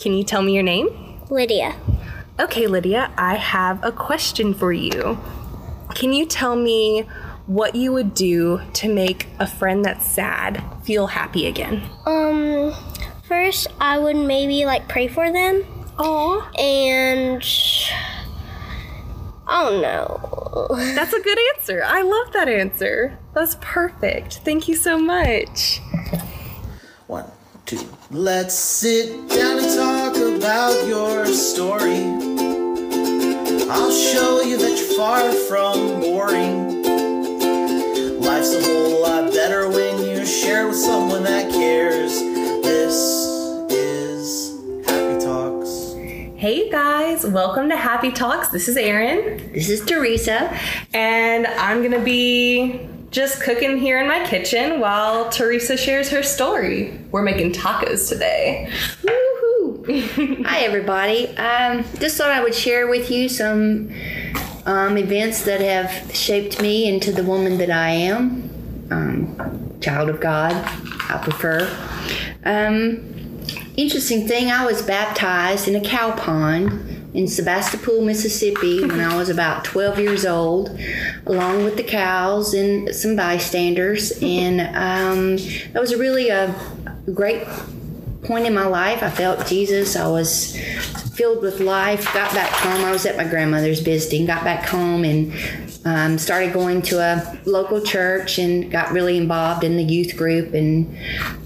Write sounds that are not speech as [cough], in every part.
Can you tell me your name? Lydia. Okay, Lydia, I have a question for you. Can you tell me what you would do to make a friend that's sad feel happy again? Um, first I would maybe like pray for them Aw, and I don't know. [laughs] that's a good answer. I love that answer. That's perfect. Thank you so much. One, two. Let's sit down and talk about your story. I'll show you that you're far from boring. Life's a whole lot better when you share with someone that cares. This is Happy Talks. Hey guys, welcome to Happy Talks. This is Erin, This is Teresa. and I'm gonna be just cooking here in my kitchen while Teresa shares her story. We're making tacos today. Woohoo! [laughs] Hi, everybody. Um, just thought I would share with you some um, events that have shaped me into the woman that I am. Um, child of God, I prefer. Um, interesting thing, I was baptized in a cow pond in Sebastopol, Mississippi when I was about 12 years old, along with the cows and some bystanders. And um, that was really a great point in my life. I felt Jesus. I was filled with life. Got back home. I was at my grandmother's visiting. Got back home and um, started going to a local church and got really involved in the youth group. And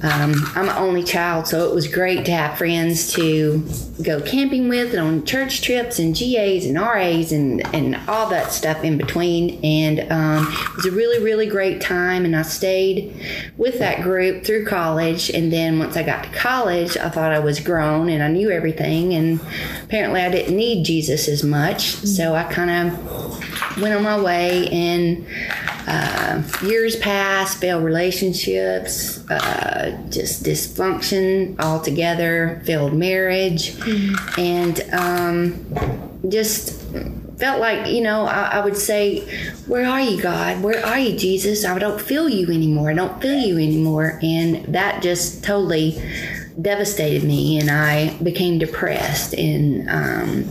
um, I'm an only child, so it was great to have friends to go camping with and on church trips and GAs and RAs and, and all that stuff in between. And um, it was a really, really great time. And I stayed with that group through college. And then once I got to college, I thought I was grown and I knew everything. And apparently, I didn't need Jesus as much. So I kind of went on my way and uh, years passed, failed relationships, uh, just dysfunction altogether, failed marriage, and um, just felt like, you know, I, I would say, Where are you, God? Where are you, Jesus? I don't feel you anymore. I don't feel you anymore. And that just totally devastated me, and I became depressed and um,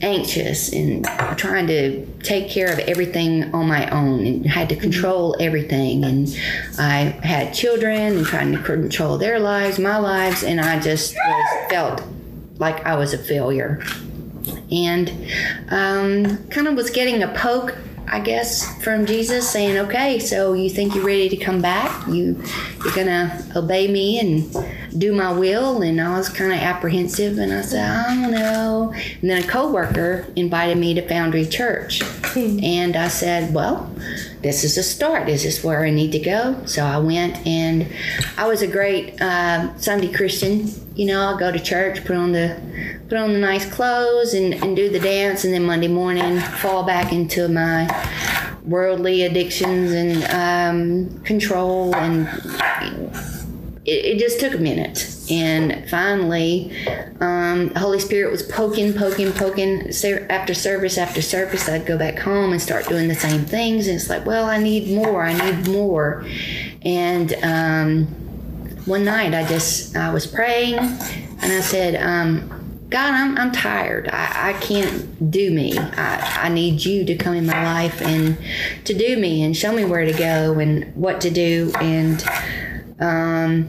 anxious and trying to take care of everything on my own and had to control everything. And I had children and trying to control their lives, my lives, and I just was, felt like I was a failure and um, kind of was getting a poke I guess from Jesus saying, "Okay, so you think you're ready to come back? You you're gonna obey me and do my will?" And I was kind of apprehensive, and I said, "I don't know." And then a coworker invited me to Foundry Church, and I said, "Well, this is a start. This is this where I need to go?" So I went, and I was a great uh, Sunday Christian. You know, I'll go to church, put on the put on the nice clothes, and, and do the dance, and then Monday morning fall back into my worldly addictions and um, control and it, it just took a minute. And finally um, holy spirit was poking poking poking after service after service i'd go back home and start doing the same things and it's like well i need more i need more. And um, one night i just i was praying and i said um, God, I'm, I'm tired. I, I can't do me. I, I need you to come in my life and to do me and show me where to go and what to do. And um,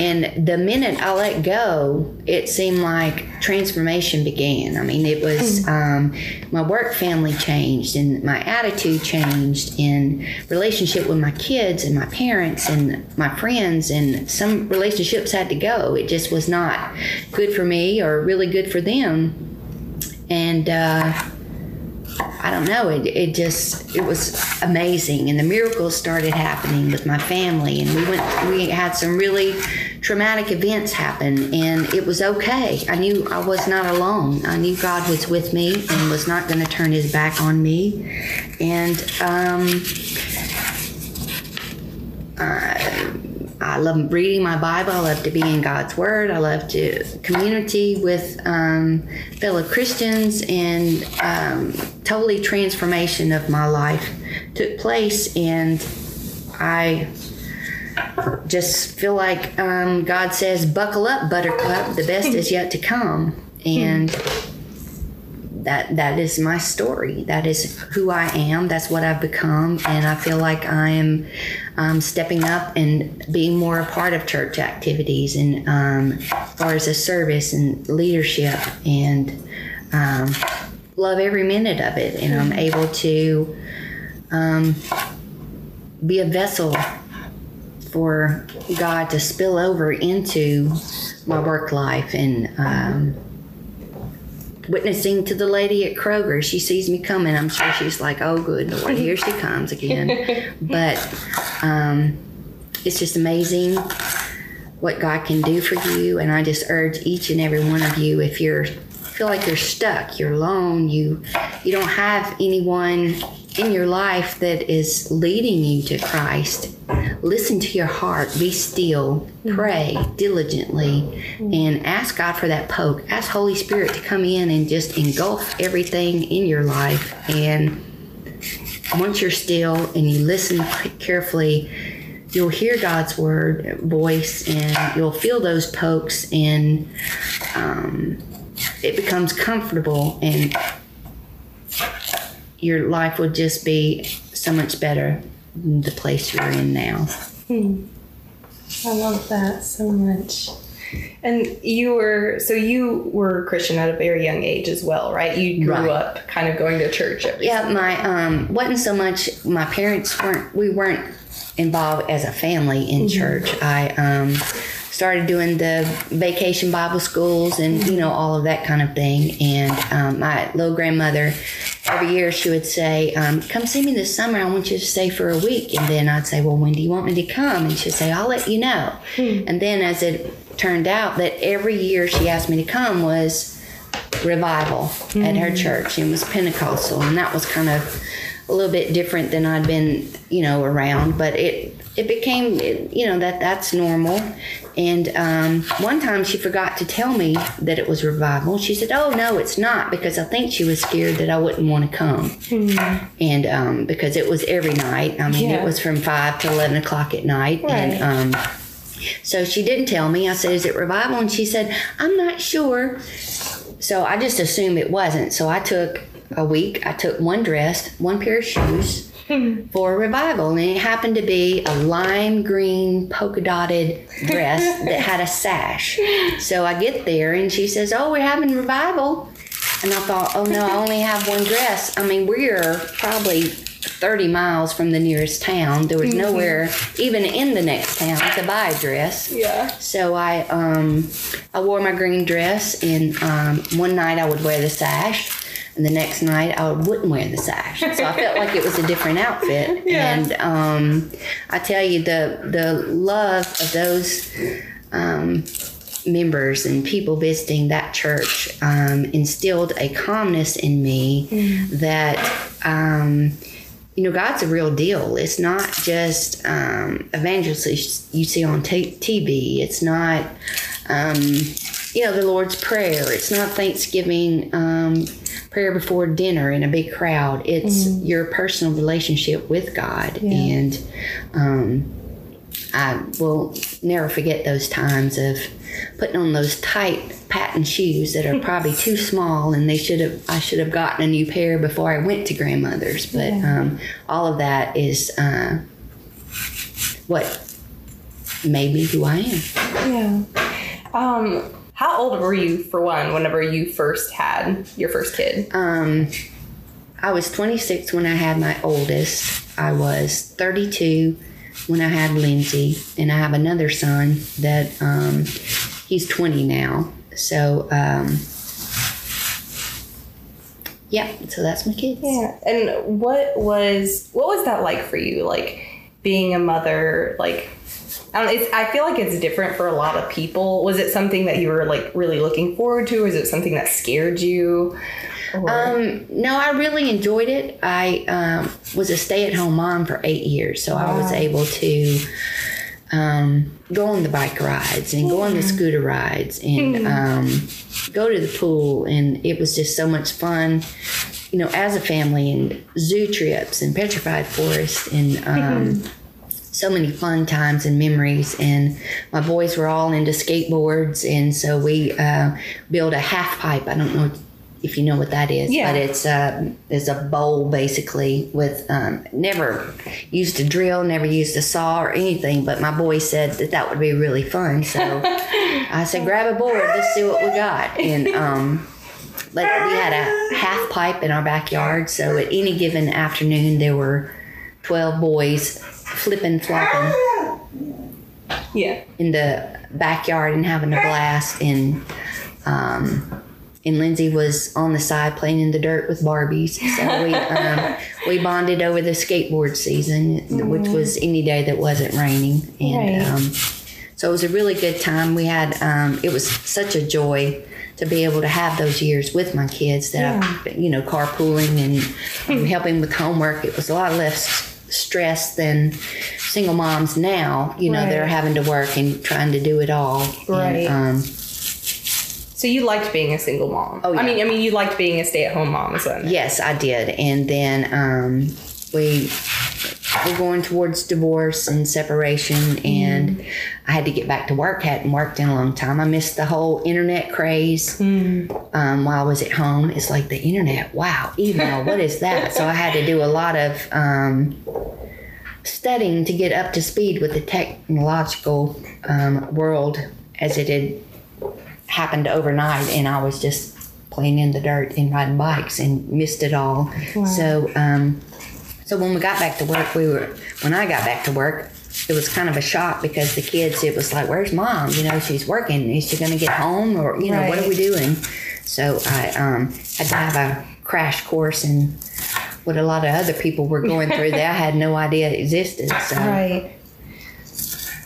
and the minute I let go, it seemed like transformation began. I mean, it was um, my work family changed, and my attitude changed, and relationship with my kids and my parents and my friends, and some relationships had to go. It just was not good for me or really good for them, and. Uh, I don't know. It, it just it was amazing, and the miracles started happening with my family, and we went. We had some really traumatic events happen, and it was okay. I knew I was not alone. I knew God was with me and was not going to turn His back on me, and um, I love reading my Bible. I love to be in God's Word. I love to community with um, fellow Christians, and um, totally transformation of my life took place. And I just feel like um, God says, "Buckle up, Buttercup. The best is yet to come." And that that is my story. That is who I am. That's what I've become, and I feel like I am um, stepping up and being more a part of church activities, and um, as far as a service and leadership, and um, love every minute of it. And I'm able to um, be a vessel for God to spill over into my work life and um, witnessing to the lady at Kroger. She sees me coming. I'm sure she's like, "Oh, good Lord, here she [laughs] comes again." but um, it's just amazing what God can do for you, and I just urge each and every one of you, if you're feel like you're stuck, you're alone, you you don't have anyone in your life that is leading you to Christ, listen to your heart, be still, pray diligently, and ask God for that poke. Ask Holy Spirit to come in and just engulf everything in your life. And once you're still and you listen carefully, you'll hear God's word voice and you'll feel those pokes and um, it becomes comfortable and your life would just be so much better the place you're in now. I love that so much. And you were so you were Christian at a very young age as well, right? You grew Right. up kind of going to church every Yeah, my um wasn't so much my parents weren't we weren't involved as a family in church. I um started doing the vacation Bible schools and you know all of that kind of thing. And um, my little grandmother every year she would say, um, "Come see me this summer. I want you to stay for a week." And then I'd say, "Well, when do you want me to come?" And she'd say, "I'll let you know." And then as it turned out that every year she asked me to come was revival at her church and it was Pentecostal and that was kind of a little bit different than I'd been, you know, around, but it it became you know that that's normal. And um, one time she forgot to tell me that it was revival. She said, "Oh no, it's not," because I think she was scared that I wouldn't want to come. And um, because it was every night. I mean, Yeah. it was from five to eleven o'clock at night, and um, so she didn't tell me. I said, "Is it revival?" And she said, "I'm not sure." So I just assumed it wasn't. So I took a week. I took one dress, one pair of shoes [laughs] for revival, and it happened to be a lime green polka dotted dress that had a sash. So I get there, and she says, "Oh, we're having revival." And I thought, oh no, I [laughs] only have one dress. I mean, we're probably 30 miles from the nearest town. There was nowhere, even in the next town, to buy a dress. Yeah. So I um, I wore my green dress, and um, one night I would wear the sash, and the next night I wouldn't wear the sash. So I felt like it was a different outfit. [laughs] Yeah. And um, I tell you, the the love of those um, members and people visiting that church um, instilled a calmness in me that. Um, you know, God's a real deal. It's not just um, evangelists you see on t- TV. It's not, um, you know, the Lord's Prayer. It's not Thanksgiving um, prayer before dinner in a big crowd. It's your personal relationship with God. And um, I will never forget those times of putting on those tight patent shoes that are [laughs] probably too small and they should have I should have gotten a new pair before I went to grandmother's but um, all of that is uh, what made me who I am Yeah. Um, how old were you for one whenever you first had your first kid? um, I was 26 when I had my oldest I was 32 when I had Lindsay and I have another son that um, he's 20 now so um, yeah so that's my kids Yeah. And what was what was that like for you? Like being a mother, like I don't it's I feel like it's different for a lot of people. Was it something that you were like really looking forward to? Or is it something that scared you? Or- Um, no, I really enjoyed it. I um, was a stay-at-home mom for eight years, so I was able to um, go on the bike rides and go on the scooter rides and um, go to the pool, and it was just so much fun. You know, as a family, and zoo trips and petrified forest, and um, so many fun times and memories. And my boys were all into skateboards, and so we uh, built a half pipe. I don't know if you know what that is, Yeah. but it's uh, it's a bowl basically with um, never used a drill, never used a saw or anything. But my boy said that that would be really fun, so [laughs] I said, grab a board, let's see what we got, and. [laughs] Um, but we had a half pipe in our backyard, so at any given afternoon there were twelve boys flipping flopping Yeah. in the backyard and having a blast and um and Lindsay was on the side playing in the dirt with Barbies. So we [laughs] um, we bonded over the skateboard season, which was any day that wasn't raining, and Right. um, so it was a really good time. We had um, it was such a joy to be able to have those years with my kids that I, you know carpooling and um, [laughs] helping with homework. It was a lot less stress than single moms now. You know they're having to work and trying to do it all. Right. And, um, So you liked being a single mom. Oh, I mean, I mean, you liked being a stay-at-home mom as well. Yes, I did. And then um, we were going towards divorce and separation, and I had to get back to work. Hadn't worked in a long time. I missed the whole internet craze um, while I was at home. It's like the internet. Wow, email. what is that? So I had to do a lot of um, studying to get up to speed with the technological um, world as it had happened overnight, and I was just playing in the dirt and riding bikes and missed it all. So, um, so when we got back to work, we were when I got back to work, it was kind of a shock because the kids, it was like, "Where's mom? You know, she's working. Is she going to get home, or you know, what are we doing?" So I um, had to have a crash course in what a lot of other people were going through that I had no idea existed. So. [laughs] Right.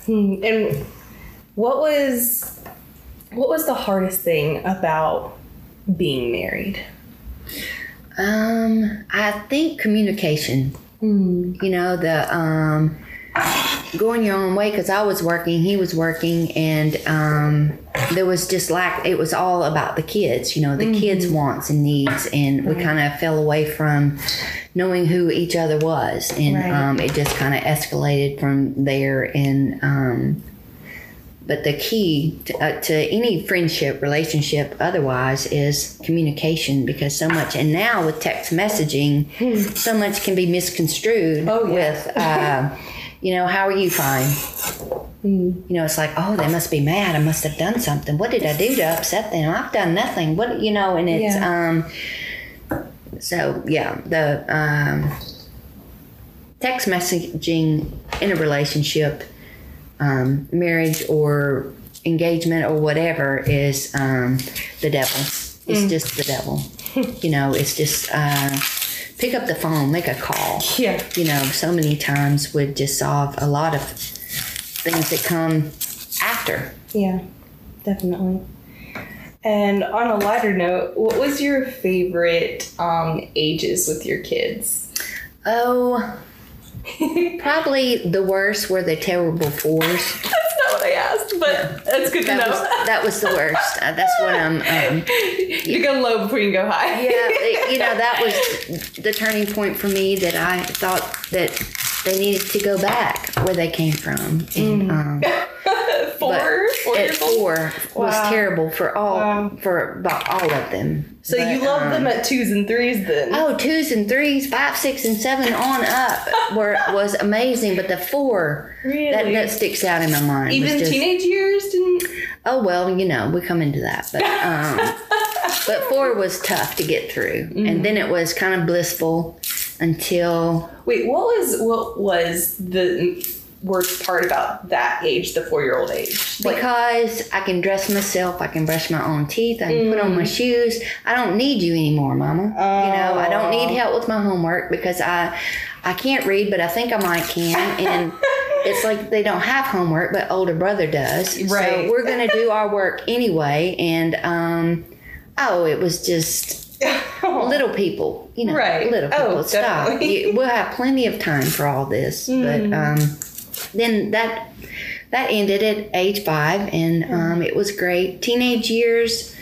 Hmm. And what was what was the hardest thing about being married? Um, I think communication. You know, the um, going your own way because I was working, he was working, and um, there was just like it was all about the kids. You know, the kids' wants and needs, and we kind of fell away from knowing who each other was, and Right. um, it just kind of escalated from there. And um, but the key to, uh, to any friendship relationship otherwise is communication because so much and now with text messaging so much can be misconstrued Oh, yeah. with uh, you know how are you fine? You know it's like oh they must be mad. I must have done something. What did i do to upset them? I've done nothing. What you know and it's um so yeah the um text messaging in a relationship um, marriage or engagement or whatever is um, the devil. It's just the devil. you know, it's just uh, pick up the phone, make a call. Yeah. You know, so many times would just solve a lot of things that come after. Yeah, definitely. And on a lighter note, what was your favorite um, ages with your kids? Oh, probably the worst were the terrible fours. [laughs] That's not what I asked, but that's good to That know. was, that was the worst. Uh, that's what I'm. Um, [laughs] you go low before you go high. yeah, it- you know, [laughs] that was the turning point for me that I thought that they needed to go back where they came from. And, um, [laughs] four, four at four was Wow. terrible for all Wow. for about all of them. So you But, love um, them at twos and threes then? Oh, twos and threes, five, six, and seven on up [laughs] were was amazing, but the four that, Really? that sticks out in my mind. Even just- teenage years didn't. Oh well, you know, we come into that, but um, [laughs] but four was tough to get through, Mm-hmm. and then it was kind of blissful until Wait, what was what was the worst part about that age, the four year old age? Like, because I can dress myself, I can brush my own teeth, I can put on my shoes. I don't need you anymore, Mama. You know, I don't need help with my homework because I I can't read, but I think I might can, and. [laughs] It's like they don't have homework, but older brother does. Right. So we're gonna do our work anyway, and um, oh, it was just [laughs] little people, you know, Right. little Oh, people. Stop. You- we'll have plenty of time for all this, but um, then that that ended at age five, and um, it was great. Teenage years,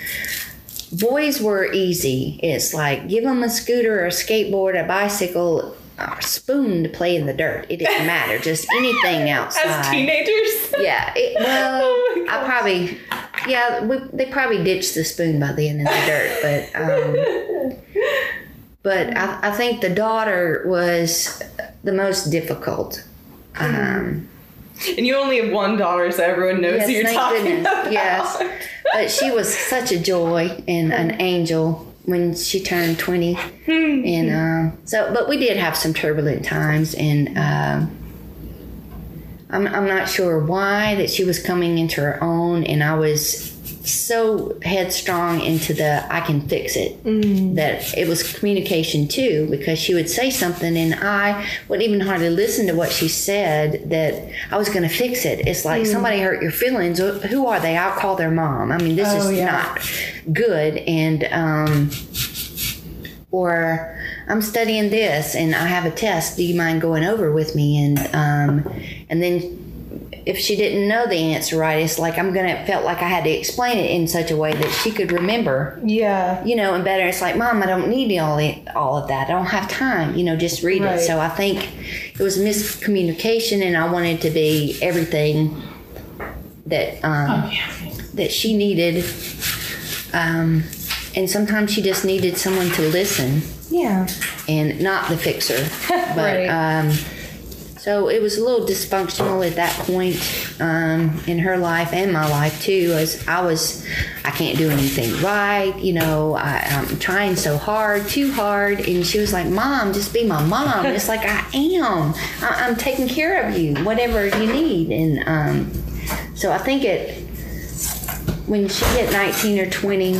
boys were easy. It's like give them a scooter or a skateboard, a bicycle. A spoon to play in the dirt. It didn't matter. Just [laughs] anything outside. As teenagers. Yeah. It, [laughs] well, Oh I probably, yeah, we, they probably ditched the spoon by then in the dirt, but, [laughs] um, but I, I think the daughter was the most difficult. Um, And you only have one daughter, so everyone knows yes, who you're talking goodness. about. Yes, but she was such a joy and an angel when she turned 20 and um, so but we did have some turbulent times and um, I'm, I'm not sure why that she was coming into her own and i was so headstrong into the i can fix it that it was communication too because she would say something and i wouldn't even hardly listen to what she said that i was going to fix it it's like somebody hurt your feelings who are they i'll call their mom i mean this Oh, is yeah. not good and um or I'm studying this and I have a test. Do you mind going over with me? And um, and then if she didn't know the answer right, it's like I'm gonna felt like I had to explain it in such a way that she could remember. Yeah. You know, and better. It's like, Mom, I don't need all the, all of that. I don't have time. You know, just read Right. it. So I think it was miscommunication, and I wanted to be everything that um, that she needed. Um, and sometimes she just needed someone to listen Yeah. and not the fixer. [laughs] But Right. um, so it was a little dysfunctional at that point um, in her life and my life too. As I was, I can't do anything right. You know, I, I'm trying so hard, too hard. And she was like, "Mom, just be my mom." it's like I am. I, I'm taking care of you, whatever you need. And um, so I think it when she hit 19 or 20,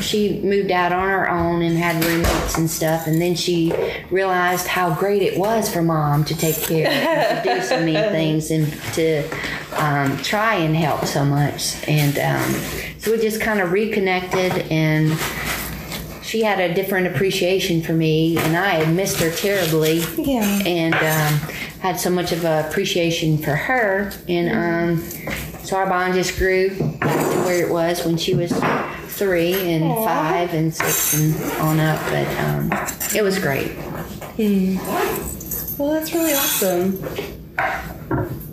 she moved out on her own and had roommates and stuff. And then she realized how great it was for mom to take care and to do so many [laughs] things and to um, try and help so much. And um, so we just kind of reconnected and she had a different appreciation for me and I had missed her terribly Yeah. and um, had so much of a appreciation for her and um, so our bond just grew where it was when she was three and five and six and on up but um, it was great Well, that's really awesome.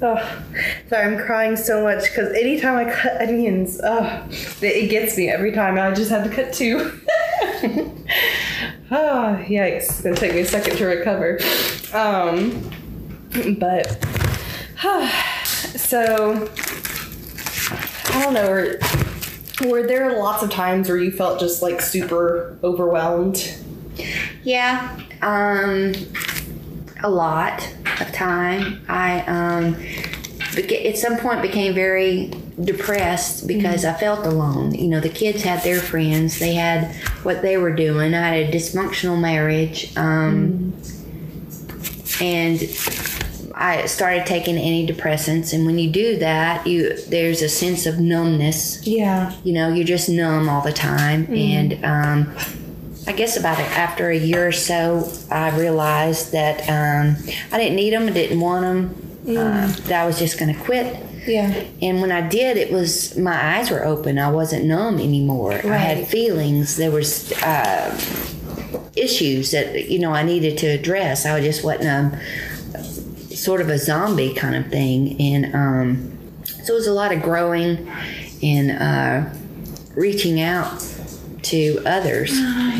Oh, sorry, I'm crying so much because anytime I cut onions, oh, it gets me every time. I just had to cut two. oh, [laughs] yikes. It's going to take me a second to recover. Um, but, [sighs] so, I don't know. Were, were there lots of times where you felt just like super overwhelmed? yeah um, a lot of time i um, beca- at some point became very depressed because I felt alone. You know, the kids had their friends, they had what they were doing. I had a dysfunctional marriage. Um, And I started taking antidepressants, and when you do that, you there's a sense of numbness. Yeah. You know, you're just numb all the time, and um, I guess about it, after a year or so, I realized that um, I didn't need them, I didn't want them, uh, that I was just going to quit. Yeah. And when I did, it was my eyes were open. I wasn't numb anymore. I had feelings. There was uh, issues that you know I needed to address. I just wasn't a sort of a zombie kind of thing, and um, so it was a lot of growing and uh, reaching out to others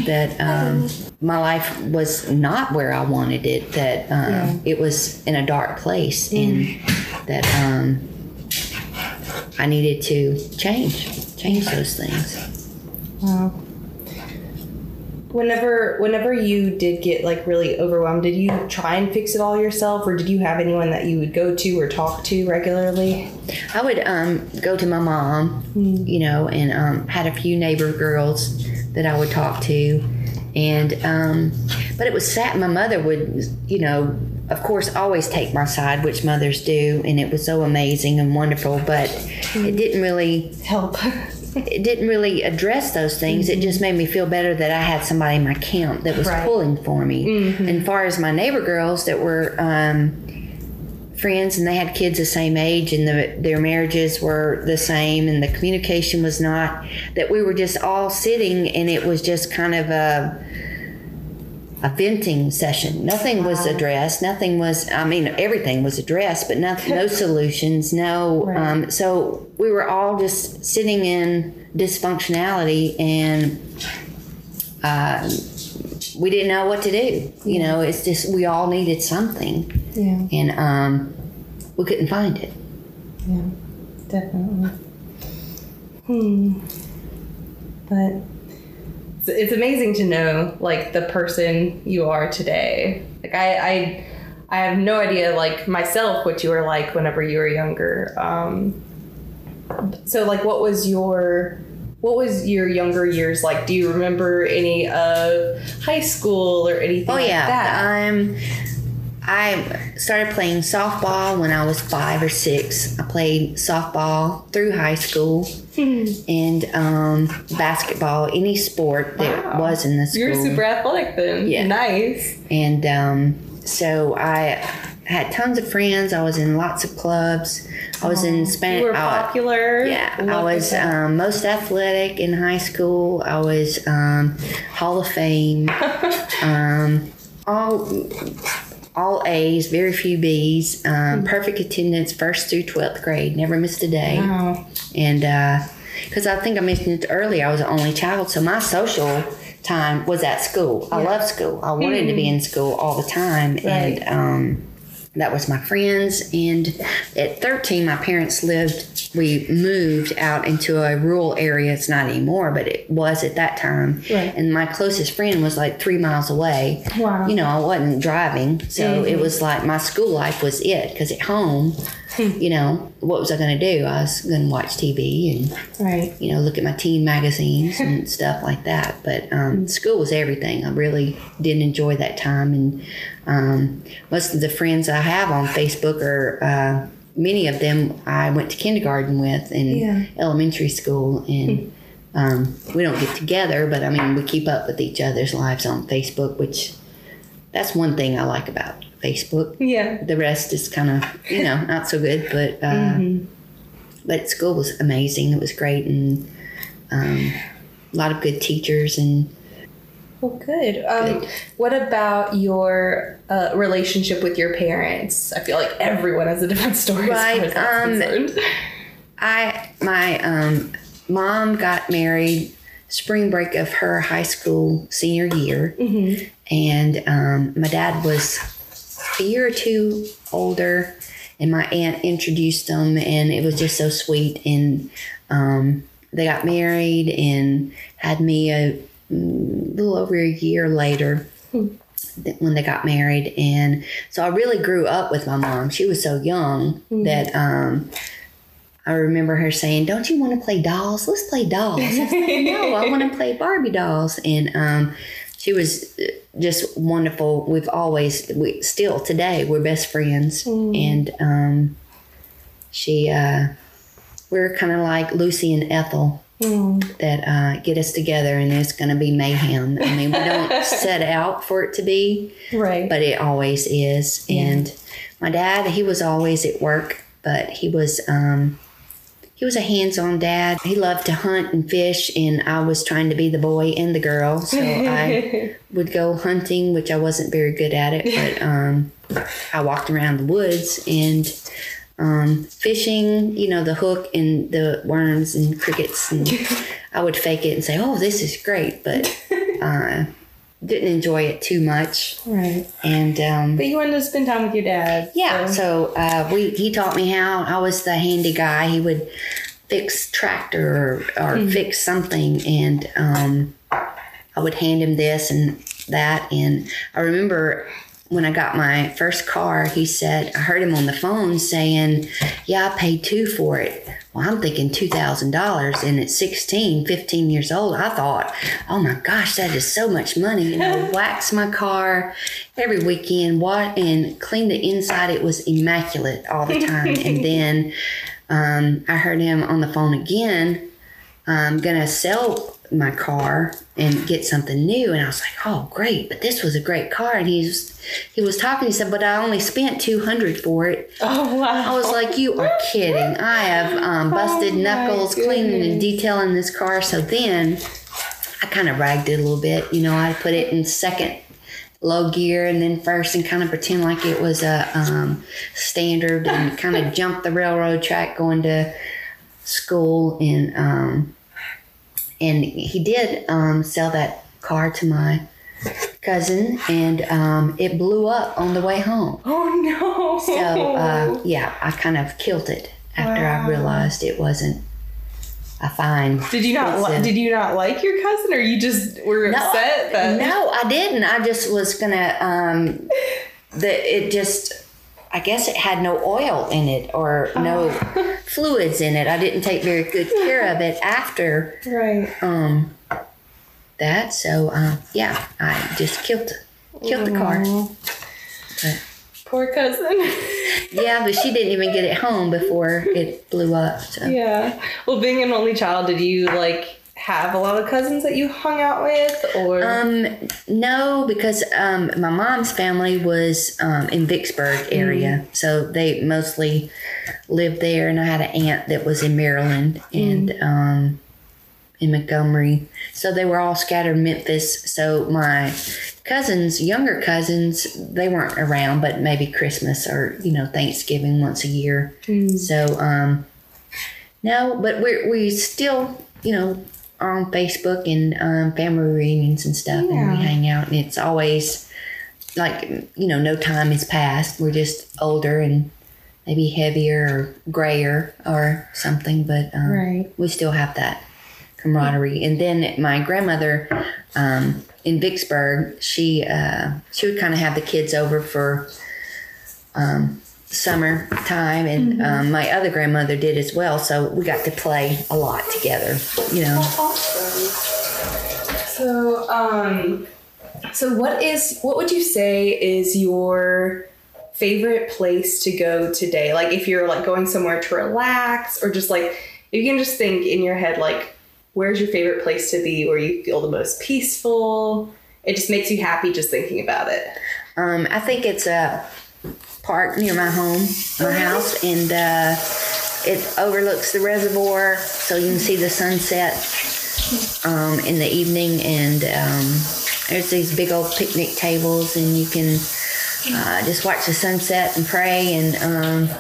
that um, my life was not where I wanted it. That um, it was in a dark place, and that um, I needed to change, change those things. Wow. Whenever whenever you did get like really overwhelmed, did you try and fix it all yourself or did you have anyone that you would go to or talk to regularly? I would um, go to my mom, you know, and um, had a few neighbor girls that I would talk to, and um, but it was sad. My mother would, you know, of course, always take my side, which mothers do, and it was so amazing and wonderful. But it didn't really, Help. [laughs] it didn't really address those things. It just made me feel better that I had somebody in my camp that was Right. pulling for me. And far as my neighbor girls that were. Um, friends and they had kids the same age and the, their marriages were the same and the communication was not that we were just all sitting and it was just kind of a a venting session. Nothing was addressed. Nothing was. I mean, everything was addressed, but no, no [laughs] solutions. No. Right. Um, so we were all just sitting in dysfunctionality, and uh, we didn't know what to do. You know, it's just we all needed something, Yeah. and um, we couldn't find it. Yeah. Definitely. Hmm. But it's, it's amazing to know like the person you are today. Like I, I, I have no idea like myself what you were like whenever you were younger. Um, so like, what was your what was your younger years like? Do you remember any of high school or anything Oh like yeah. that? Um, I started playing softball when I was five or six. I played softball through high school [laughs] and um, basketball, any sport that Wow. was in the school. You're super athletic then. Yeah. Nice. And um, so I had tons of friends. I was in lots of clubs. I was in Spanish. You were popular. Yeah, I was um, most athletic in high school. I was um, Hall of Fame. [laughs] um, all all A's, very few B's. Um, perfect attendance, first through twelfth grade. Never missed a day. Wow. And because I think I mentioned it earlier, I was the only child, so my social time was at school. I loved school. I wanted to be in school all the time, and um, that was my friends. And at 13, my parents lived. We moved out into a rural area. It's not anymore, but it was at that time. Right. And my closest friend was like three miles away. Wow. You know, I wasn't driving, so mm-hmm. it was like my school life was it. Because at home, you know, what was I going to do? I was going to watch TV and Right. you know, look at my teen magazines and [laughs] stuff like that. But um, school was everything. I really didn't enjoy that time, and um, most of the friends I have on Facebook are uh, many of them I went to kindergarten with in Yeah. elementary school, and um, we don't get together, but I mean, we keep up with each other's lives on Facebook, which that's one thing I like about Facebook. Yeah. the rest is kind of you know not so good but uh, but school was amazing. It was great and um, a lot of good teachers and Well, good. Um, What about your uh, relationship with your parents? I feel like everyone has a different story Right, as far as that's um, i my um, mom got married spring break of her high school senior year. And um, my dad was a year or two older and my aunt introduced them and it was just so sweet and um, they got married and had me a mm, little over a year later th- when they got married and so i really grew up with my mom she was so young that um, I remember her saying, "Don't you want to play dolls? Let's play dolls." I like, "No, I want to [laughs] play Barbie dolls." And um, she was uh, just wonderful. We've always, we still today, we're best friends, and um, she, uh, we're kind of like Lucy and Ethel that uh, get us together, and it's going to be mayhem. I mean, we don't [laughs] set out for it to be, right. but it always is. And my dad, he was always at work, but he was um, he was a hands-on dad. He loved to hunt and fish, and I was trying to be the boy and the girl, so I [laughs] would go hunting, which I wasn't very good at it, but [laughs] um, I walked around the woods and. Um, fishing, you know, the hook and the worms and crickets, and [laughs] I would fake it and say, "Oh, this is great," but uh, didn't enjoy it too much. right. And um, But you wanted to spend time with your dad. yeah, so- so uh, we he taught me how. I was the handy guy. He would fix tractor or, or fix something, and um, I would hand him this and that. And I remember when I got my first car, he said I heard him on the phone saying, "Yeah, I paid two for it." Well, I'm thinking $2,000 and at 16, 15 years old, I thought, oh my gosh, that is so much money. You know, [laughs] wax my car every weekend, what, and clean the inside. It was immaculate all the time. and [laughs] then um, I heard him on the phone again, I'm going to sell my car and get something new. And I was like, oh, great. But this was a great car. And he's, he was talking, he said, but I only spent 200 for it. Oh wow. I was like, you are kidding. I have um, busted Oh, knuckles cleaning and detailing this car. So then I kind of ragged it a little bit. You know, I put it in second low gear and then first and kind of pretend like it was a um, standard and kind of [laughs] jump the railroad track going to school and um, and he did um, sell that car to my cousin and um, it blew up on the way home. Oh no. So uh, yeah, I kind of killed it after I realized it wasn't a fine. did you not? Li- did you not like your cousin, or you just were upset that? No, I didn't. I just was gonna. Um, the it just. I guess it had no oil in it or no [laughs] fluids in it. I didn't take very good care of it after Right. um, that. So uh, yeah, I just killed killed the car. But, Poor cousin. [laughs] yeah, but she didn't even get it home before it blew up. So. yeah. Well, being an only child, did you like have a lot of cousins that you hung out with, or? Um, no, because um, my mom's family was um, in Vicksburg area, so they mostly lived there. And I had an aunt that was in Maryland and um, in Montgomery, so they were all scattered in Memphis. So my cousins, younger cousins, they weren't around, but maybe Christmas or you know Thanksgiving once a year. So um, no, but we we still you know on Facebook and um, family reunions and stuff, and we hang out, and it's always like you know no time has passed. We're just older and maybe heavier or grayer or something, but um, Right. we still have that camaraderie. And then my grandmother um, in Vicksburg, she uh, she would kind of have the kids over for um, summer time, and um, my other grandmother did as well. So we got to play a lot together. You know, Awesome. So, um, so what is what would you say is your favorite place to go today? Like, if you're like going somewhere to relax, or just like you can just think in your head, like, where's your favorite place to be where you feel the most peaceful? It just makes you happy just thinking about it. um, I think it's a park near my home, my house, and uh, it overlooks the reservoir, so you can see the sunset um, in the evening. And um, there's these big old picnic tables, and you can uh, just watch the sunset and pray, and um,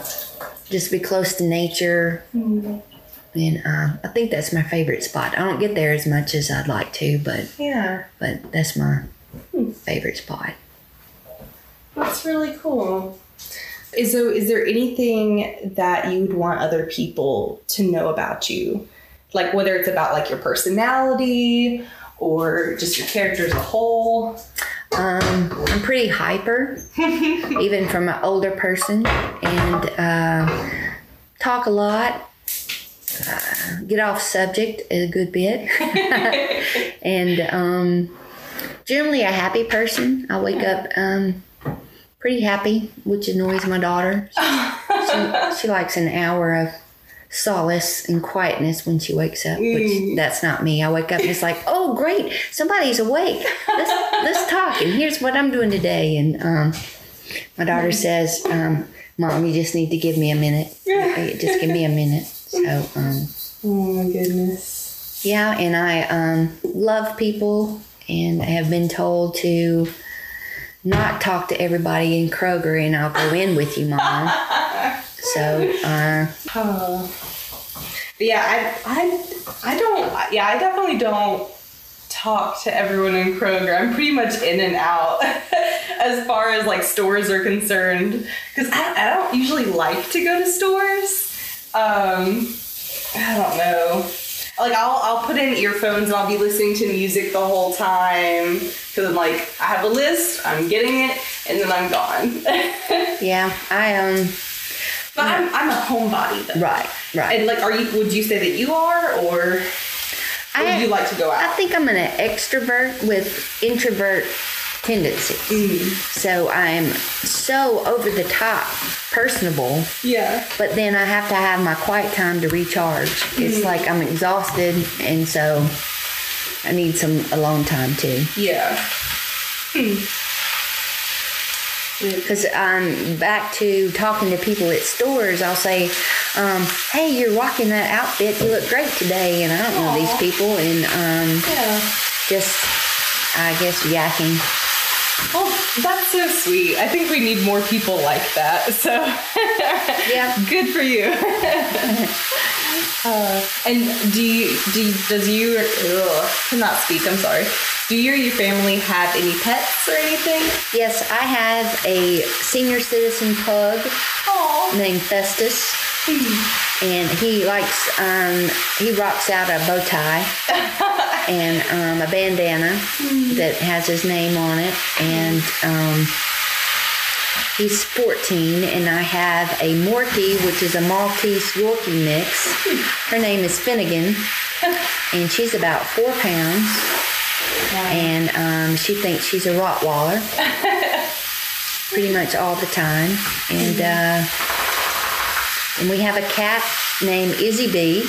just be close to nature. And uh, I think that's my favorite spot. I don't get there as much as I'd like to, but Yeah, but that's my favorite spot. that's really cool. Is so? Is there anything that you would want other people to know about you? Like whether it's about like your personality or just your character as a whole. Um, I'm pretty hyper, [laughs] even from an older person, and uh, talk a lot. Uh, get off subject a good bit, [laughs] [laughs] and um, generally a happy person. I wake up um, pretty happy, which annoys my daughter. [laughs] She, she likes an hour of solace and quietness when she wakes up, which that's not me. I wake up and it's like, [laughs] oh great, somebody's awake. Let's let's talk. And here's what I'm doing today. And um, my daughter says, um, "Mom, you just need to give me a minute. [laughs] Just give me a minute." So um, Oh my goodness. yeah, and I um, love people and I have been told to not talk to everybody in Kroger, and I'll go in with you, Mom. [laughs] So. Uh, Oh. Yeah, I, I, I don't. Yeah, I definitely don't talk to everyone in Kroger. I'm pretty much in and out [laughs] as far as like stores are concerned because I, I don't usually like to go to stores. Um, I don't know. Like I'll I'll put in earphones and I'll be listening to music the whole time because I'm like I have a list, I'm getting it, and then I'm gone. [laughs] Yeah, I um but I'm I'm a homebody though. right, right. And like, are you? Would you say that you are, or I- would you like to go out? I think I'm an extrovert with introvert tendencies. Mm. So I'm so over the top personable, Yeah. but then I have to have my quiet time to recharge. It's Mm. like I'm exhausted, and so I need some alone time too. Yeah. Because I'm um, back to talking to people at stores, I'll say, um, "Hey, you're rocking that outfit. You look great today." And I don't know these people, and um, Yeah. just I guess yakking. Well, that's so sweet. I think we need more people like that. So, [laughs] Yeah. good for you. [laughs] uh, and do you, do does you, ugh, cannot speak, I'm sorry. Do you or your family have any pets or anything? Yes, I have a senior citizen pug Oh, named Festus. And he likes, um, he rocks out a bow tie [laughs] and um, a bandana that has his name on it. And um, he's 14. And I have a Morkie, which is a Maltese Yorkie mix. [laughs] Her name is Finnegan. [laughs] And she's about four pounds. And um, she thinks she's a Rottweiler [laughs] pretty much all the time. And uh, and we have a cat named Izzy B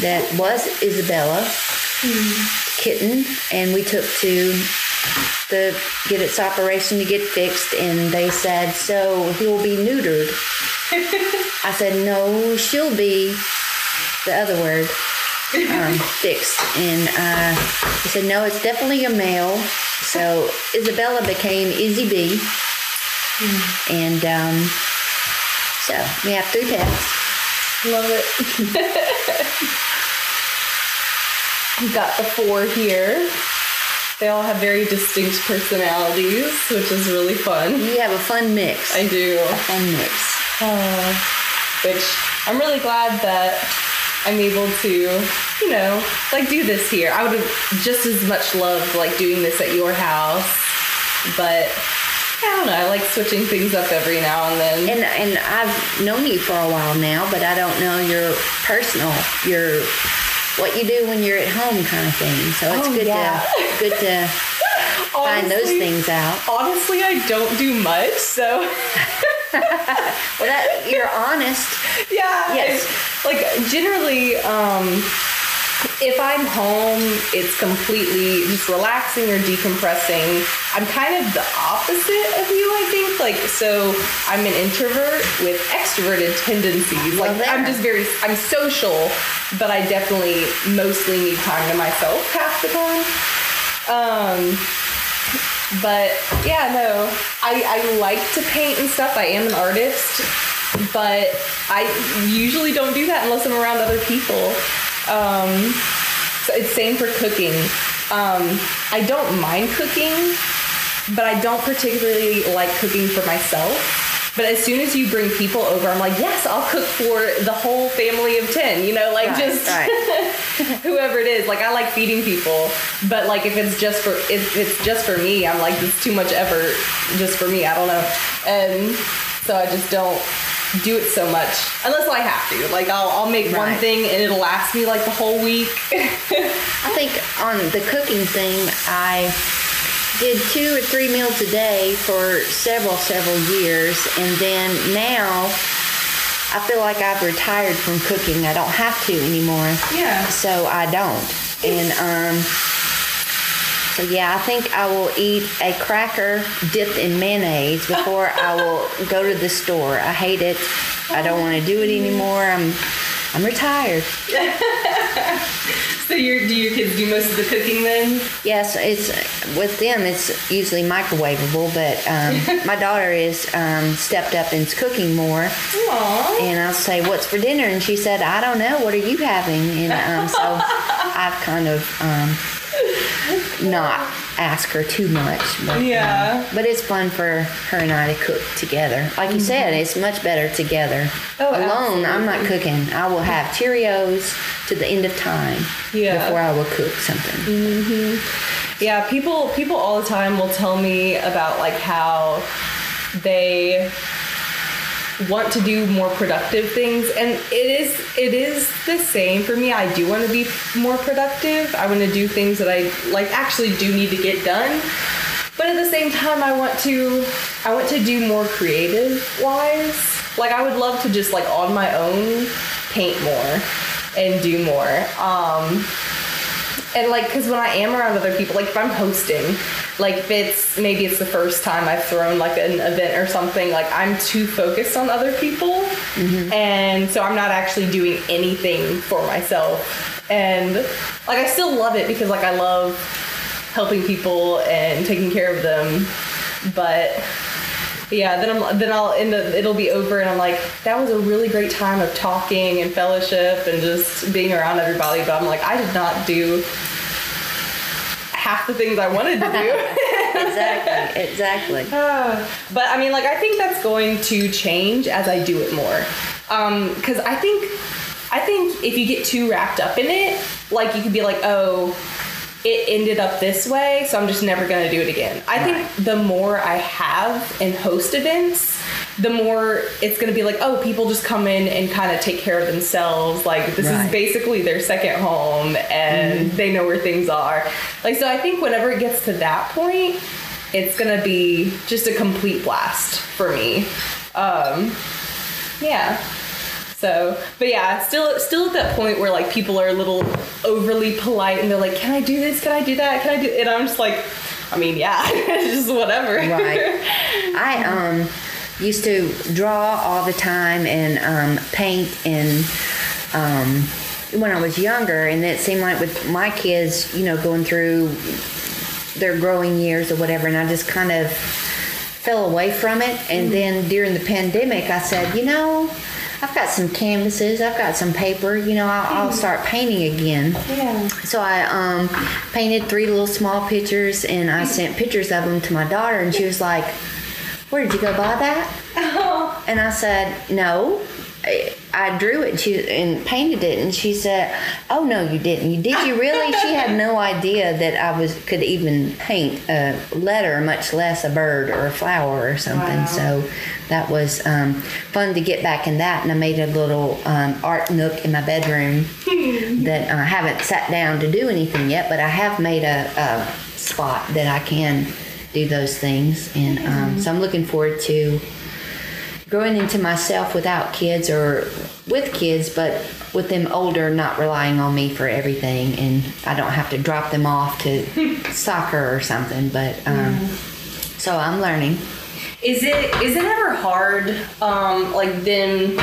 that was Isabella kitten, and we took to the get its operation to get fixed, and they said so he'll be neutered. [laughs] I said no, she'll be the other word um, [laughs] fixed, and uh, he said no, it's definitely a male. So [laughs] Isabella became Izzy B, and um, so we have three pets. love it. We've got the four here. They all have very distinct personalities, which is really fun. You have a fun mix. I do. fun mix. Uh, which I'm really glad that I'm able to, you know, like do this here. I would have just as much loved like doing this at your house, but I don't know. I like switching things up every now and then. And and I've known you for a while now, but I don't know your personal your what you do when you're at home kind of thing. So it's Oh, good yeah. to good to [laughs] find those things out. Honestly, I don't do much, so [laughs] Well, that you're honest. [laughs] yeah. Yes. Like generally, um, if I'm home, it's completely just relaxing or decompressing. I'm kind of the opposite of you, I think. Like, so I'm an introvert with extroverted tendencies. Like, there. I'm just very, I'm social, but I definitely mostly need time to myself half the time. Um, but yeah, no, I, I like to paint and stuff. I am an artist, but I usually don't do that unless I'm around other people. Um, so it's same for cooking. Um, I don't mind cooking, but I don't particularly like cooking for myself. But as soon as you bring people over, I'm like, yes, I'll cook for the whole family of 10, you know, like Right, just right. [laughs] whoever it is. Like I like feeding people, but like if it's just for if it's just for me, I'm like it's too much effort just for me. I don't know, and so I just don't do it so much unless I have to. Like I'll I'll make one thing and it'll last me like the whole week. [laughs] I think on the cooking thing, I did two or three meals a day for several, several years. And then now I feel like I've retired from cooking. I don't have to anymore. Yeah. So I don't. And, um, so yeah, I think I will eat a cracker dipped in mayonnaise before I will go to the store. I hate it. I don't want to do it anymore. I'm I'm retired. [laughs] so your do your kids do most of the cooking then? Yes, it's with them. It's usually microwavable, but um, [laughs] my daughter is um, stepped up and is cooking more. Aww. And I'll say, "What's for dinner?" And she said, "I don't know. What are you having?" And um, so [laughs] I've kind of um, not ask her too much. But, um, Yeah. but it's fun for her and I to cook together. Like you said, it's much better together. Oh, Alone, I'm not cooking. I will have Cheerios to the end of time Yeah. before I will cook something. Yeah, people people all the time will tell me about like how they want to do more productive things and it is it is the same for me. I do want to be more productive. I want to do things that I like actually do need to get done. But at the same time I want to I want to do more creative wise. Like I would love to just like on my own paint more and do more. Um and like because when i am around other people like if i'm hosting like if it's maybe it's the first time i've thrown like an event or something like i'm too focused on other people. Mm-hmm. And so i'm not actually doing anything for myself. And like i still love it because like i love helping people and taking care of them. But yeah, then I'm then I'll end up, it'll be over and I'm like that was a really great time of talking and fellowship and just being around everybody. But I'm like I did not do half the things I wanted to do. [laughs] exactly, exactly. [laughs] but I mean, like, I think that's going to change as I do it more. Um, because I think, I think if you get too wrapped up in it, like, you could be like, oh, it ended up this way, so I'm just never to do it again. I think the more I have and host events, the more it's going to be like, oh, people just come in and kind of take care of themselves. Like, this Right. is basically their second home and they know where things are. Like, so I think whenever it gets to that point, it's going to be just a complete blast for me. Um, yeah. So, but yeah, still, still at that point where like people are a little overly polite and they're like, "Can I do this? Can I do that? Can I do?" And I'm just like, I mean, yeah, [laughs] it's just whatever. Right. [laughs] I um used to draw all the time and um, paint and um, when I was younger, and it seemed like with my kids, you know, going through their growing years or whatever, and I just kind of fell away from it. And then during the pandemic, I said, you know. I've got some canvases. I've got some paper. You know, I'll, I'll start painting again. Yeah. So I um, painted three little small pictures, and I sent pictures of them to my daughter, and she was like, "Where did you go buy that?" [laughs] And I said, "No, I, I drew it and, she, and painted it." And she said, "Oh no, you didn't. You did you really?" she had [laughs] no idea that I was could even paint a letter, much less a bird or a flower or something. Wow. So that was um, fun to get back in that, and I made a little um, art nook in my bedroom [laughs] that I haven't sat down to do anything yet, but I have made a, a spot that I can do those things, and um, so I'm looking forward to growing into myself without kids or with kids, but with them older, not relying on me for everything, and I don't have to drop them off to [laughs] soccer or something. But um, so I'm learning. Is it is it ever hard? Um, like then,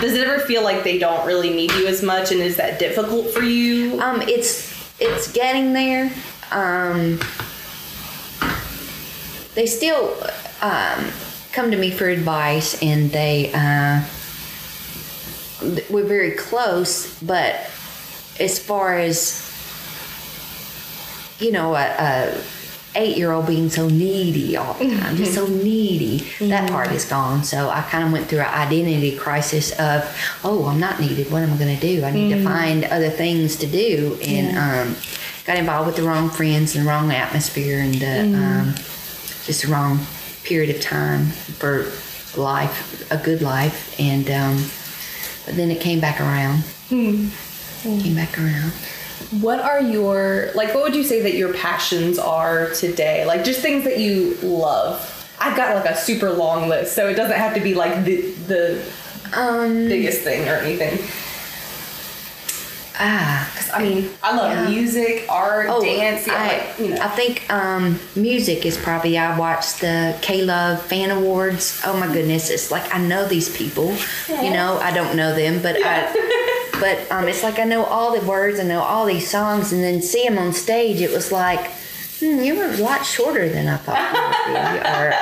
does it ever feel like they don't really need you as much, and is that difficult for you? Um, it's it's getting there. Um, they still um, come to me for advice, and they uh, we're very close. But as far as you know, a, a eight year old being so needy all the time, just so needy, that part is gone. So I kind of went through an identity crisis of, oh, I'm not needed. What am I going to do? I need to find other things to do. And um, got involved with the wrong friends and the wrong atmosphere and the, um, just the wrong period of time for life, a good life. And um, but then it came back around. Came back around. What are your like? What would you say that your passions are today? Like just things that you love. I've got like a super long list, so it doesn't have to be like the the Um, biggest thing or anything. Ah, 'Cause, I mean, I love Yeah. music, art, Oh, dance. Yeah, I, like, you know. I think um, music is probably. I watched the K Love Fan Awards. Oh my goodness, it's like I know these people. You know, I don't know them, but I. [laughs] but um, it's like I know all the words, I know all these songs, and then see them on stage. It was like, hmm, you were a lot shorter than I thought you would be. Or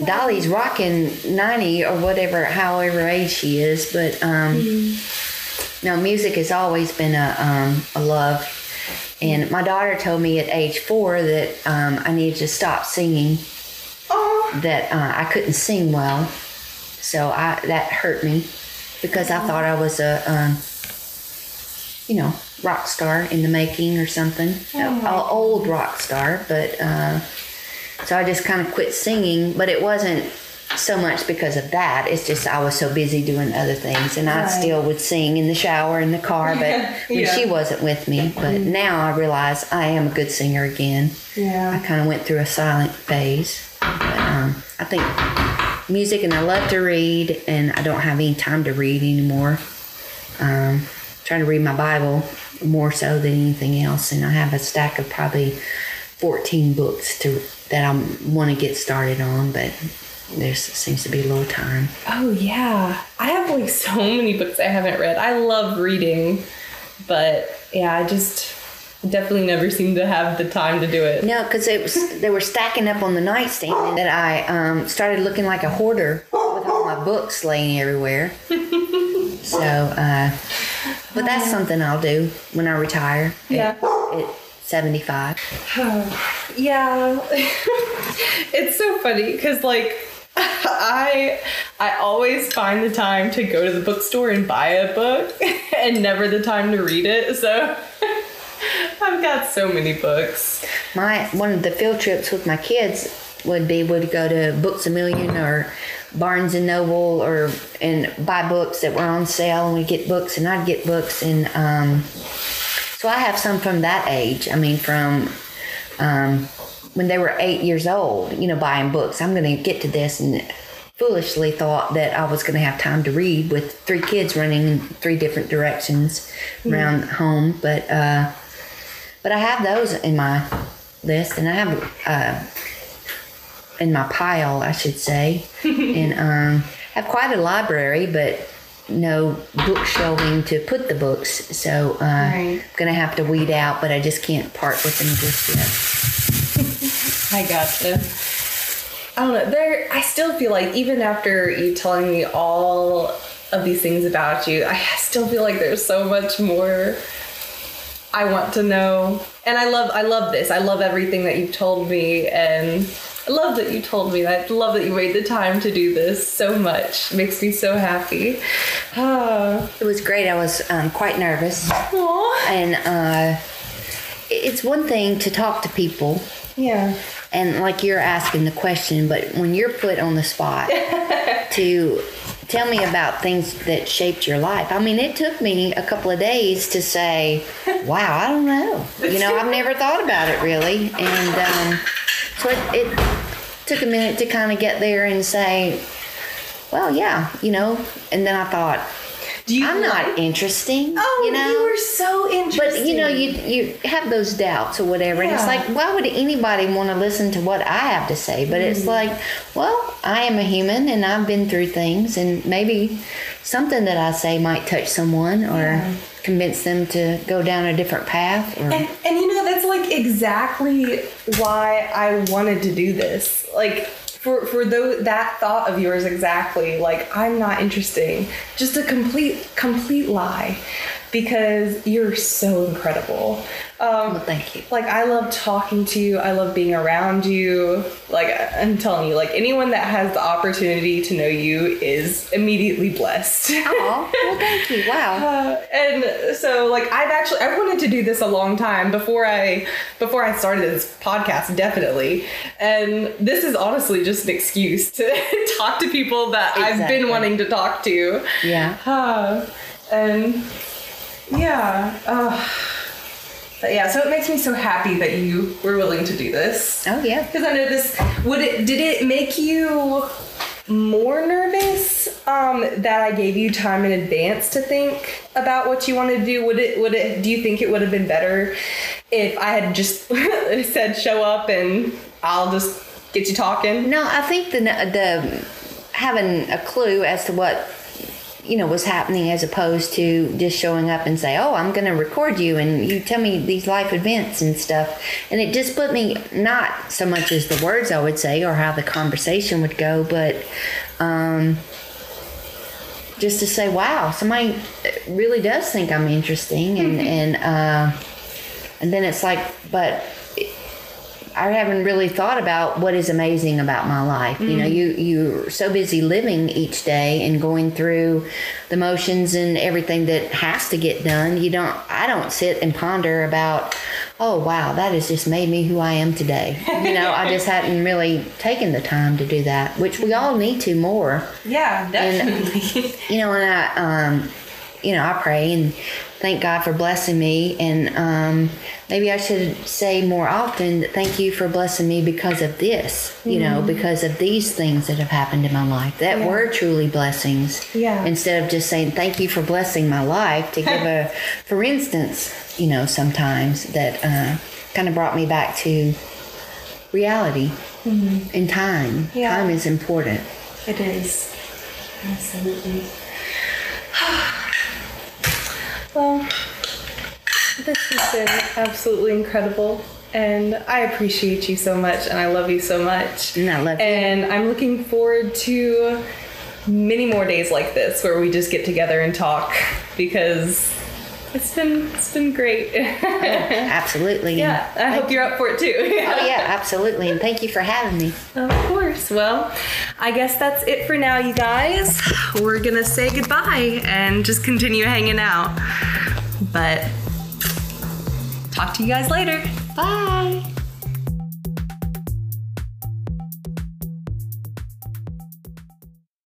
um, Dolly's rocking ninety or whatever, however age she is, but. Um, no, music has always been a, um, a love. And my daughter told me at age four that um, I needed to stop singing, that uh, I couldn't sing well. So I, that hurt me because I thought I was a, um, you know, rock star in the making or something. An old rock star. But uh, so I just kind of quit singing, but it wasn't so much because of that. It's just I was so busy doing other things, and I Right. still would sing in the shower, in the car, but when Yeah. she wasn't with me. But now I realize I am a good singer again. Yeah, I kind of went through a silent phase. But um, I think music, and I love to read, and I don't have any time to read anymore. Um, trying to read my Bible more so than anything else, and I have a stack of probably 14 books to that I want to get started on, but there seems to be a little time. Oh yeah, I have like so many books I haven't read. I love reading, but yeah, I just definitely never seem to have the time to do it. No, because it was they were stacking up on the nightstand that I um, started looking like a hoarder with all my books laying everywhere. [laughs] so, uh, but that's something I'll do when I retire. at- Yeah. At, 75. [sighs] Yeah, [laughs] it's so funny because like I I always find the time to go to the bookstore and buy a book, [laughs] and never the time to read it. So [laughs] I've got so many books. My one of the field trips with my kids would be would go to Books a Million or Barnes and Noble or and buy books that were on sale and we'd get books and I'd get books and um, so I have some from that age. I mean from um, when they were eight years old, you know, buying books. I'm going to get to this and foolishly thought that I was going to have time to read with three kids running in three different directions around home, but. Uh, but I have those in my list, and I have uh, in my pile, I should say, [laughs] and um, have quite a library, but no bookshelving to put the books. So uh, I'm gonna have to weed out, but I just can't part with them just yet. I gotcha. I don't know. There, I still feel like even after you telling me all of these things about you, I still feel like there's so much more I want to know. And I love, I love this. I love everything that you've told me, and I love that you told me that. I love that you made the time to do this so much. It makes me so happy. Ah, It was great. I was um, quite nervous, aw. and uh, it's one thing to talk to people yeah. And like you're asking the question, but when you're put on the spot [laughs] to tell me about things that shaped your life, I mean, it took me a couple of days to say, [laughs] wow, I don't know. You know, I've never thought about it really. And um, so it, it took a minute to kind of get there and say, well, yeah, you know, and then I thought, Do you I'm not like- interesting. Oh, you know, you were so interesting. but you know, you you have those doubts or whatever, and it's like, why would anybody want to listen to what I have to say? But it's mm. like, well, I am a human, and I've been through things, and maybe something that I say might touch someone or convince them to go down a different path. Or And, and you know, that's like exactly why I wanted to do this. Like, for, for those, that thought of yours exactly, like, I'm not interesting. Just a complete, complete lie. Because you're so incredible. Um, well, thank you. like I love talking to you. I love being around you. Like I'm telling you, like anyone that has the opportunity to know you is immediately blessed. Oh, well, thank you. [laughs] Wow. Uh, and so like I've actually I've wanted to do this a long time before I before I started this podcast definitely and this is honestly just an excuse to [laughs] talk to people that I've been wanting to talk to Yeah. uh, and yeah uh, but yeah so it makes me so happy that you were willing to do this Oh, yeah. because I know this. Would it? Did it make you more nervous um, that I gave you time in advance to think about what you wanted to do? Would it? Would it? Do you think it would have been better if I had just [laughs] said show up and I'll just get you talking? No, I think the the having a clue as to what you know was happening as opposed to just showing up and say, "Oh, I'm going to record you and you tell me these life events and stuff." And it just put me not so much as the words I would say or how the conversation would go, but um just to say, "Wow, somebody really does think I'm interesting," and and uh, and then it's like, but I haven't really thought about what is amazing about my life. You know, you you're so busy living each day and going through the motions and everything that has to get done. You don't. I don't sit and ponder about. Oh wow, that has just made me who I am today. You know, I just [laughs] hadn't really taken the time to do that, which we all need to more Yeah, definitely. you know, and I, um, you know, I pray and thank God for blessing me. And um, maybe I should say more often, thank you for blessing me because of this, you know, because of these things that have happened in my life that Yeah. were truly blessings. Yeah. Instead of just saying thank you for blessing my life, to give a, [laughs] for instance, you know, sometimes that uh, kind of brought me back to reality and time. Yeah. Time is important. it is absolutely. [sighs] [sighs] well, This has been absolutely incredible. And I appreciate you so much, and I love you so much. And I love you. And I'm looking forward to many more days like this where we just get together and talk because it's been it's been great. [laughs] Absolutely. yeah, I hope you're up for it too. Oh [laughs] yeah, absolutely. And thank you for having me. Of course. Well, I guess that's it for now, you guys. We're gonna say goodbye and just continue hanging out. But talk to you guys later. Bye.